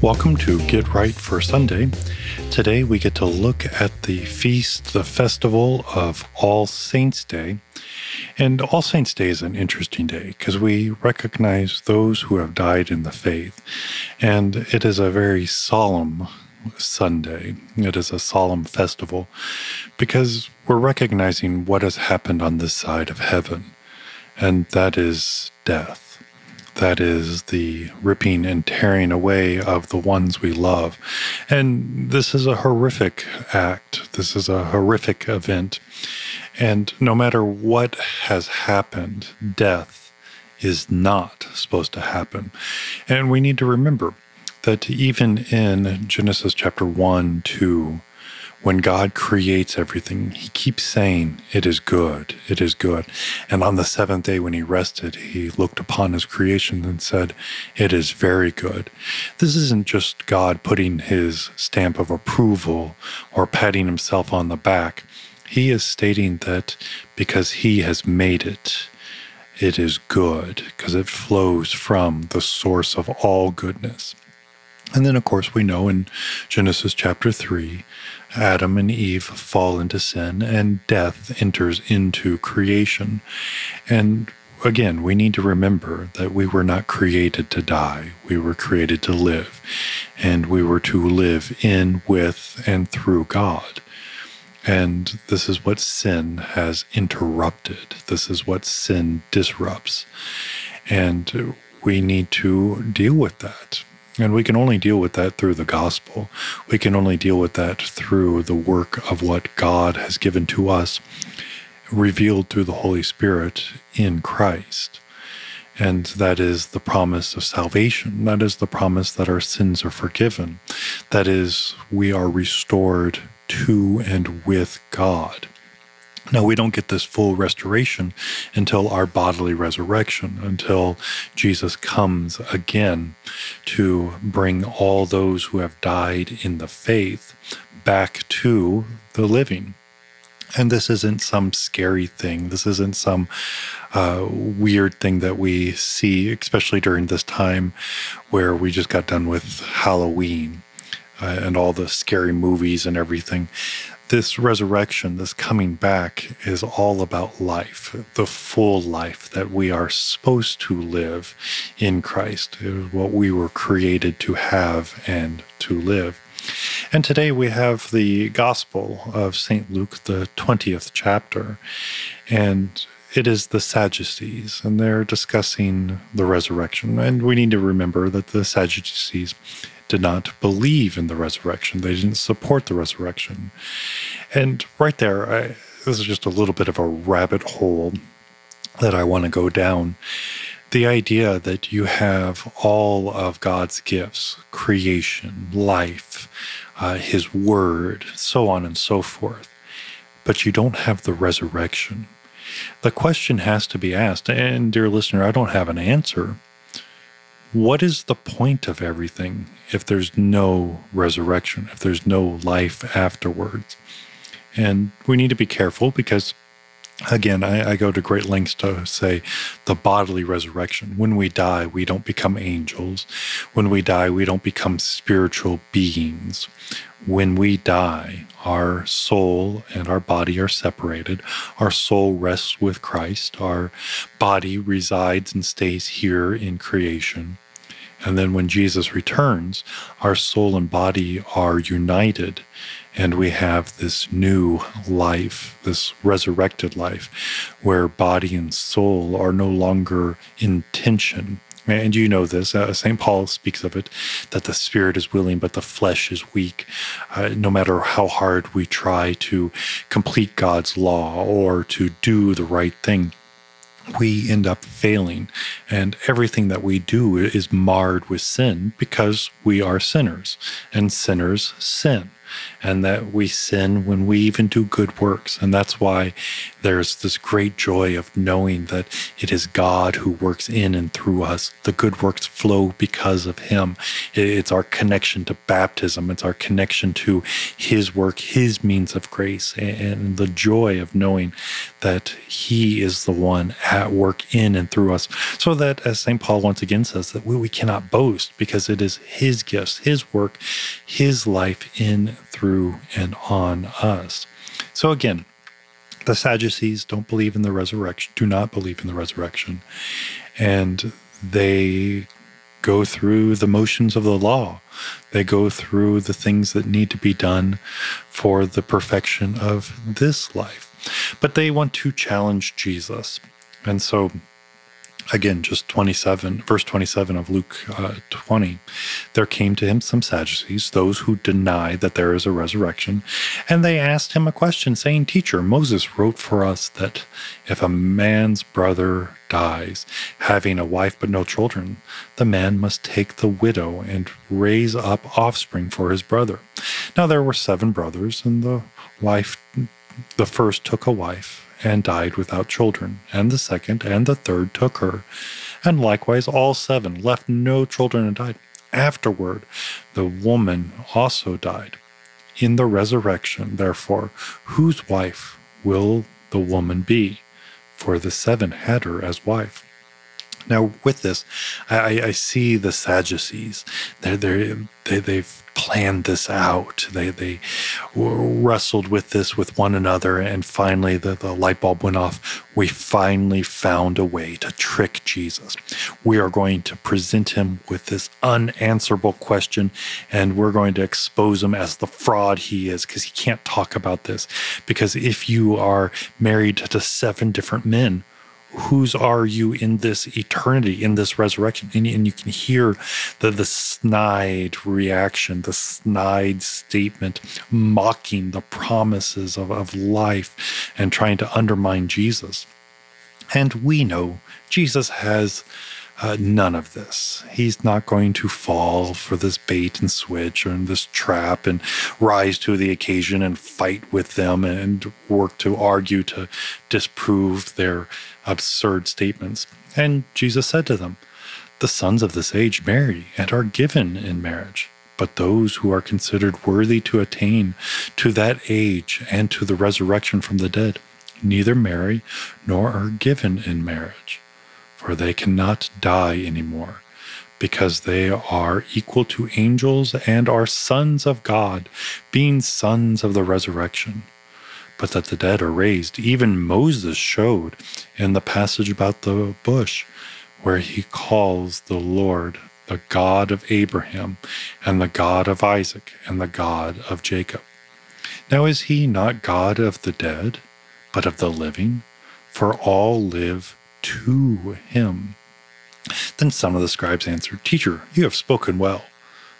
Welcome to Get Right for Sunday. Today we get to look at the feast, the festival of All Saints' Day. And All Saints' Day is an interesting day because we recognize those who have died in the faith. And it is a very solemn Sunday. It is a solemn festival because we're recognizing what has happened on this side of heaven, and that is death that is the ripping and tearing away of the ones we love. And this is a horrific act. This is a horrific event. And no matter what has happened, death is not supposed to happen. And we need to remember that even in Genesis chapter 1, 2, when God creates everything, he keeps saying, It is good, it is good. And on the seventh day, when he rested, he looked upon his creation and said, It is very good. This isn't just God putting his stamp of approval or patting himself on the back. He is stating that because he has made it, it is good because it flows from the source of all goodness. And then, of course, we know in Genesis chapter 3 Adam and Eve fall into sin and death enters into creation. And again, we need to remember that we were not created to die. We were created to live. And we were to live in, with, and through God. And this is what sin has interrupted. This is what sin disrupts. And we need to deal with that. And we can only deal with that through the gospel. We can only deal with that through the work of what God has given to us, revealed through the Holy Spirit in Christ. And that is the promise of salvation. That is the promise that our sins are forgiven. That is, we are restored to and with God. Now, we don't get this full restoration until our bodily resurrection, until Jesus comes again to bring all those who have died in the faith back to the living. And this isn't some scary thing. This isn't some uh, weird thing that we see, especially during this time where we just got done with Halloween uh, and all the scary movies and everything this resurrection, this coming back, is all about life, the full life that we are supposed to live in Christ, It is what we were created to have and to live. And today we have the Gospel of St. Luke, the 20th chapter, and it is the Sadducees, and they're discussing the resurrection. And we need to remember that the Sadducees did not believe in the resurrection. They didn't support the resurrection. And right there, I, this is just a little bit of a rabbit hole that I want to go down. The idea that you have all of God's gifts creation, life, uh, His word, so on and so forth, but you don't have the resurrection. The question has to be asked, and dear listener, I don't have an answer what is the point of everything if there's no resurrection, if there's no life afterwards? And we need to be careful because, again, I, I, go to great lengths to say the bodily resurrection. When we die, we don't become angels. When we die, we don't become spiritual beings. When we die, our soul and our body are separated. Our soul rests with Christ. Our body resides and stays here in creation. And then when Jesus returns, our soul and body are united, and we have this new life, this resurrected life, where body and soul are no longer in tension and you know this. Uh, St. Paul speaks of it that the spirit is willing, but the flesh is weak. Uh, no matter how hard we try to complete God's law or to do the right thing, we end up failing, and everything that we do is marred with sin because we are sinners, and sinners sin and that we sin when we even do good works. And that's why there's this great joy of knowing that it is God who works in and through us. The good works flow because of Him. It's our connection to baptism, it's our connection to His work, His means of grace, and the joy of knowing that He is the one at work in and through us. So that, as St. Paul once again says, that we, we cannot boast because it is His gifts, His work, His life in, through, and on us. So again, the Sadducees don't believe in the resurrection, do not believe in the resurrection. And they go through the motions of the law. They go through the things that need to be done for the perfection of this life. But they want to challenge Jesus. And so again, just 27, verse 27 of Luke uh, 20, there came to him some Sadducees, those who deny that there is a resurrection, and they asked him a question, saying, Teacher, Moses wrote for us that if a man's brother dies, having a wife but no children, the man must take the widow and raise up offspring for his brother. Now there were seven brothers, and the wife, the first took a wife and died without children, and the second and the third took her, and likewise all seven left no children and died. Afterward, the woman also died. In the resurrection, therefore, whose wife will the woman be? For the seven had her as wife. Now, with this, I, I see the Sadducees. They're, they're, they, they've planned this out. They, they wrestled with this with one another, and finally the, the light bulb went off. We finally found a way to trick Jesus. We are going to present him with this unanswerable question, and we're going to expose him as the fraud he is because he can't talk about this. Because if you are married to seven different men, whose are you in this eternity, in this resurrection? And, and, you can hear the, the snide reaction, the snide statement, mocking the promises of, of life and trying to undermine Jesus. And we know Jesus has uh, none of this. He's not going to fall for this bait and switch or this trap and rise to the occasion and fight with them and work to argue to disprove their absurd statements. And Jesus said to them, The sons of this age marry and are given in marriage. But those who are considered worthy to attain to that age and to the resurrection from the dead neither marry nor are given in marriage for they cannot die anymore, because they are equal to angels and are sons of God, being sons of the resurrection. But that the dead are raised, even Moses showed in the passage about the bush, where he calls the Lord the God of Abraham, and the God of Isaac, and the God of Jacob. Now is he not God of the dead, but of the living? For all live to him. Then some of the scribes answered, Teacher, you have spoken well.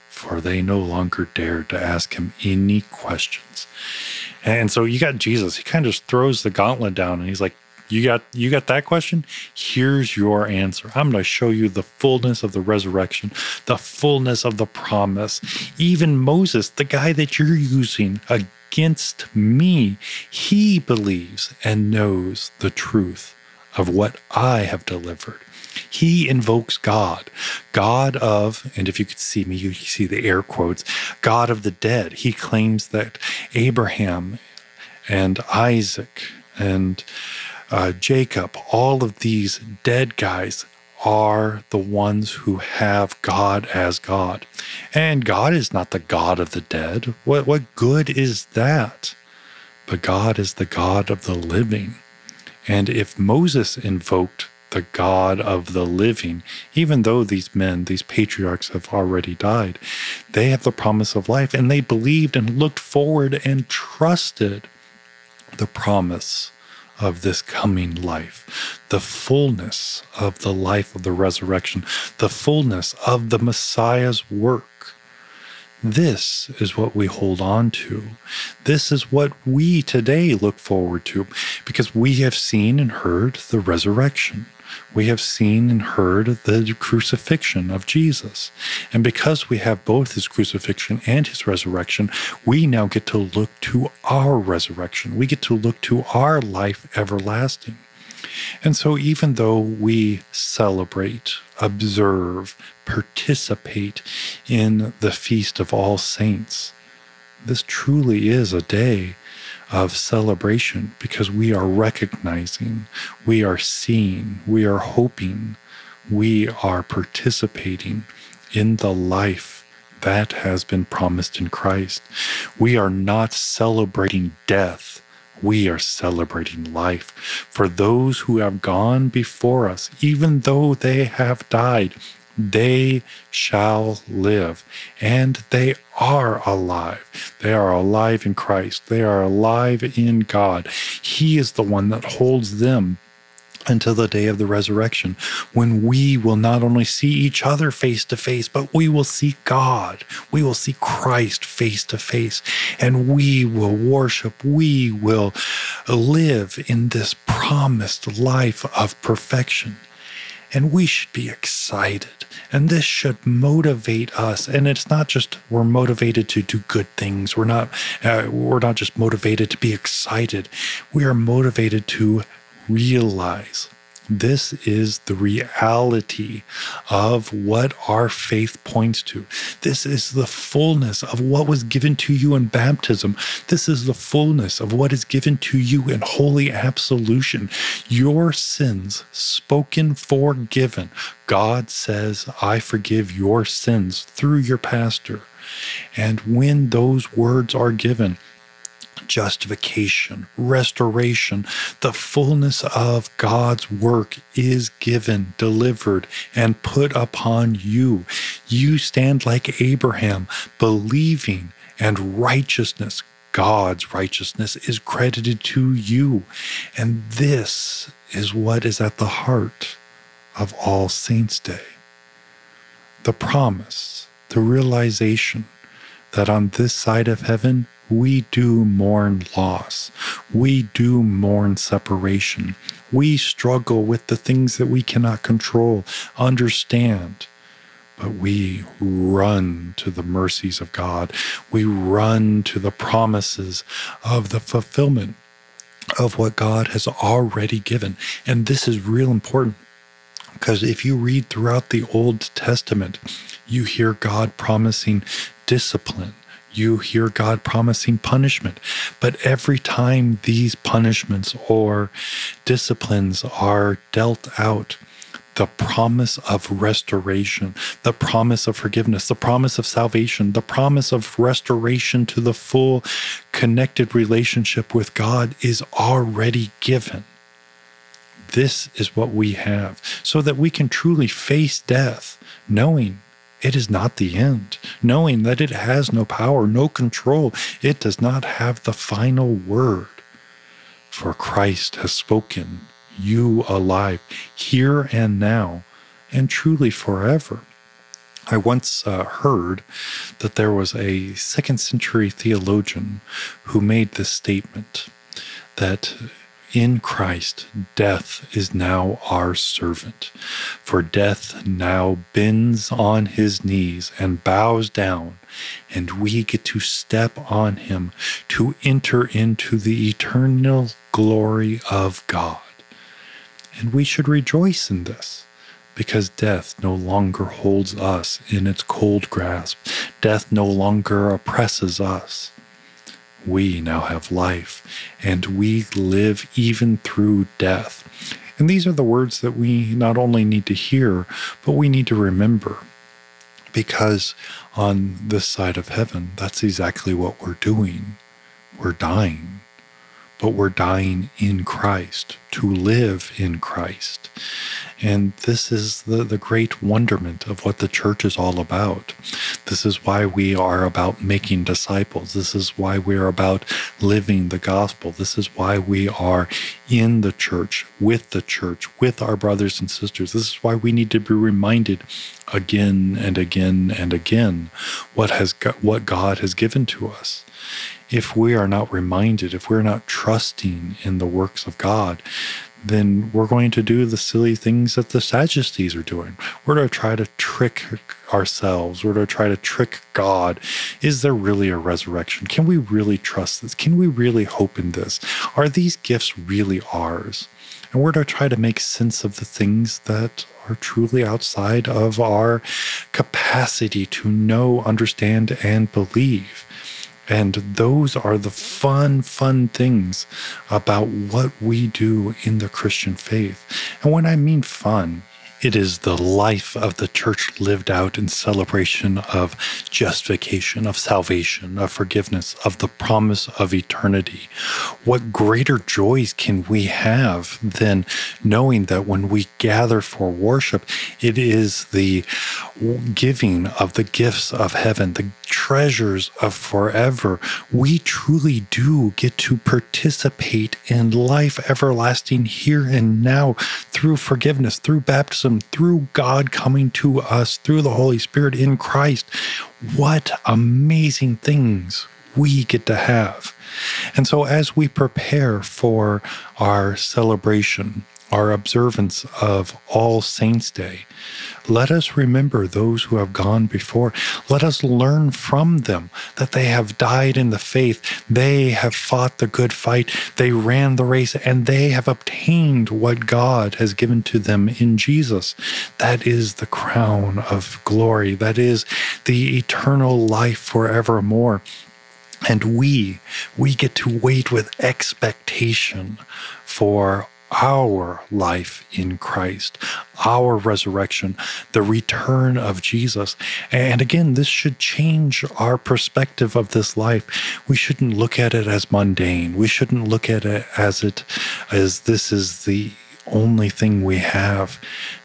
For they no longer dared to ask him any questions. And so you got Jesus. He kind of just throws the gauntlet down and he's like, you got you got that question? Here's your answer. I'm going to show you the fullness of the resurrection, the fullness of the promise. Even Moses, the guy that you're using against me, he believes and knows the truth of what I have delivered. He invokes God, God of, and if you could see me, you see the air quotes, God of the dead. He claims that Abraham and Isaac and uh, Jacob, all of these dead guys, are the ones who have God as God. And God is not the God of the dead. What, what good is that? But God is the God of the living. And if Moses invoked the God of the living, even though these men, these patriarchs have already died, they have the promise of life and they believed and looked forward and trusted the promise of this coming life, the fullness of the life of the resurrection, the fullness of the Messiah's work. This is what we hold on to. This is what we today look forward to because we have seen and heard the resurrection. We have seen and heard the crucifixion of Jesus. And because we have both his crucifixion and his resurrection, we now get to look to our resurrection. We get to look to our life everlasting. And so, even though we celebrate, observe, participate in the Feast of All Saints, this truly is a day of celebration because we are recognizing, we are seeing, we are hoping, we are participating in the life that has been promised in Christ. We are not celebrating death. We are celebrating life. For those who have gone before us, even though they have died, they shall live. And they are alive. They are alive in Christ. They are alive in God. He is the one that holds them until the day of the resurrection, when we will not only see each other face to face, but we will see God. We will see Christ face to face, and we will worship. We will live in this promised life of perfection. And we should be excited. And this should motivate us. And it's not just we're motivated to do good things. We're not uh, we're not just motivated to be excited. We are motivated to realize this is the reality of what our faith points to. This is the fullness of what was given to you in baptism. This is the fullness of what is given to you in holy absolution. Your sins spoken, forgiven. God says, I forgive your sins through your pastor. And when those words are given, justification, restoration, the fullness of God's work is given, delivered, and put upon you. You stand like Abraham, believing, and righteousness, God's righteousness, is credited to you. And this is what is at the heart of All Saints' Day the promise, the realization that on this side of heaven, we do mourn loss. We do mourn separation. We struggle with the things that we cannot control, understand. But we run to the mercies of God. We run to the promises of the fulfillment of what God has already given. And this is real important because if you read throughout the Old Testament, you hear God promising discipline you hear God promising punishment. But every time these punishments or disciplines are dealt out, the promise of restoration, the promise of forgiveness, the promise of salvation, the promise of restoration to the full connected relationship with God is already given. This is what we have so that we can truly face death, knowing it is not the end, knowing that it has no power, no control. It does not have the final word. For Christ has spoken, you alive, here and now, and truly forever. I once uh, heard that there was a second century theologian who made this statement that in Christ, death is now our servant. For death now bends on his knees and bows down, and we get to step on him to enter into the eternal glory of God. And we should rejoice in this because death no longer holds us in its cold grasp. Death no longer oppresses us we now have life, and we live even through death. And these are the words that we not only need to hear, but we need to remember. Because on this side of heaven, that's exactly what we're doing. We're dying, but we're dying in Christ, to live in Christ. And this is the, the great wonderment of what the church is all about. This is why we are about making disciples. This is why we are about living the gospel. This is why we are in the church, with the church, with our brothers and sisters. This is why we need to be reminded again and again and again what has what God has given to us if we are not reminded, if we're not trusting in the works of God, then we're going to do the silly things that the Sadducees are doing. We're going to try to trick ourselves. We're going to try to trick God. Is there really a resurrection? Can we really trust this? Can we really hope in this? Are these gifts really ours? And we're going to try to make sense of the things that are truly outside of our capacity to know, understand, and believe. And those are the fun, fun things about what we do in the Christian faith. And when I mean fun, it is the life of the church lived out in celebration of justification, of salvation, of forgiveness, of the promise of eternity. What greater joys can we have than knowing that when we gather for worship, it is the giving of the gifts of heaven, the treasures of forever. We truly do get to participate in life everlasting here and now through forgiveness, through baptism through God coming to us through the Holy Spirit in Christ. What amazing things we get to have. And so, as we prepare for our celebration, our observance of All Saints' Day, let us remember those who have gone before. Let us learn from them that they have died in the faith. They have fought the good fight. They ran the race and they have obtained what God has given to them in Jesus. That is the crown of glory. That is the eternal life forevermore. And we, we get to wait with expectation for our life in Christ, our resurrection, the return of Jesus. And again, this should change our perspective of this life. We shouldn't look at it as mundane. We shouldn't look at it as it as this is the only thing we have.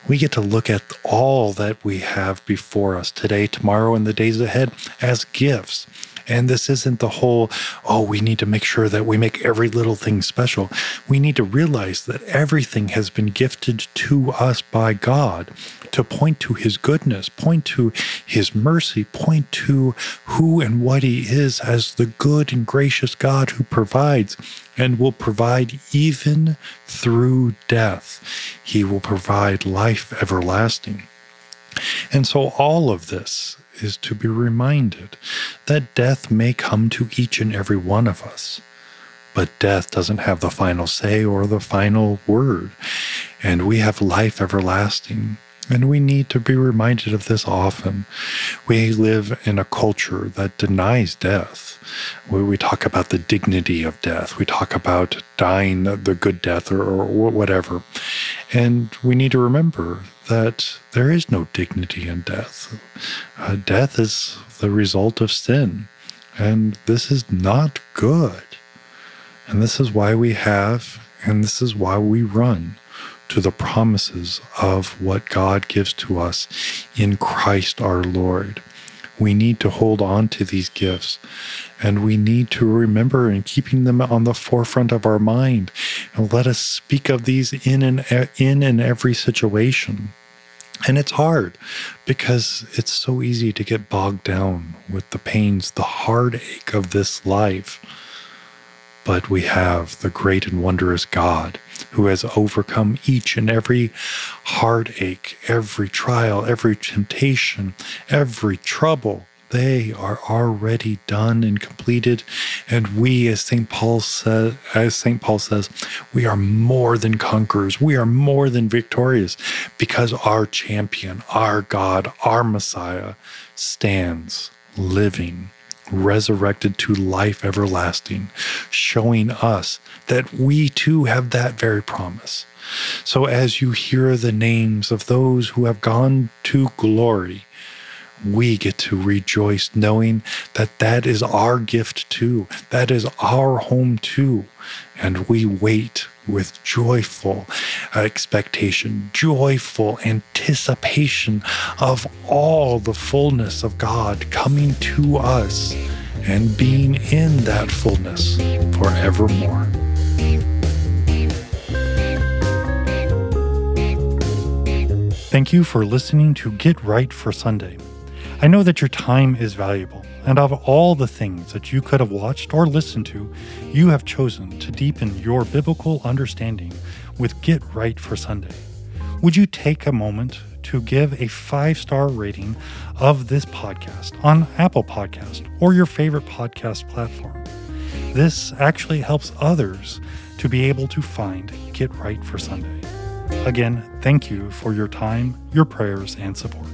We get to look at all that we have before us today, tomorrow, and the days ahead as gifts. And this isn't the whole, oh, we need to make sure that we make every little thing special. We need to realize that everything has been gifted to us by God to point to his goodness, point to his mercy, point to who and what he is as the good and gracious God who provides and will provide even through death. He will provide life everlasting. And so all of this is to be reminded that death may come to each and every one of us. But death doesn't have the final say or the final word. And we have life everlasting. And we need to be reminded of this often. We live in a culture that denies death. We, we talk about the dignity of death. We talk about dying the good death or, or whatever. And we need to remember that there is no dignity in death. Uh, death is the result of sin, and this is not good. And this is why we have, and this is why we run to the promises of what God gives to us in Christ our Lord. We need to hold on to these gifts and we need to remember and keeping them on the forefront of our mind. And let us speak of these in and in and every situation. And it's hard because it's so easy to get bogged down with the pains, the heartache of this life. But we have the great and wondrous God who has overcome each and every heartache, every trial, every temptation, every trouble they are already done and completed. And we, as St. Paul says, as St. Paul says, we are more than conquerors. We are more than victorious because our champion, our God, our Messiah stands living resurrected to life everlasting, showing us that we too have that very promise. So, as you hear the names of those who have gone to glory, we get to rejoice knowing that that is our gift too. That is our home too. And we wait with joyful expectation, joyful anticipation of all the fullness of God coming to us and being in that fullness forevermore. Thank you for listening to Get Right for Sunday. I know that your time is valuable, and of all the things that you could have watched or listened to, you have chosen to deepen your biblical understanding with Get Right for Sunday. Would you take a moment to give a five star rating of this podcast on Apple Podcast or your favorite podcast platform? This actually helps others to be able to find Get Right for Sunday. Again, thank you for your time, your prayers, and support.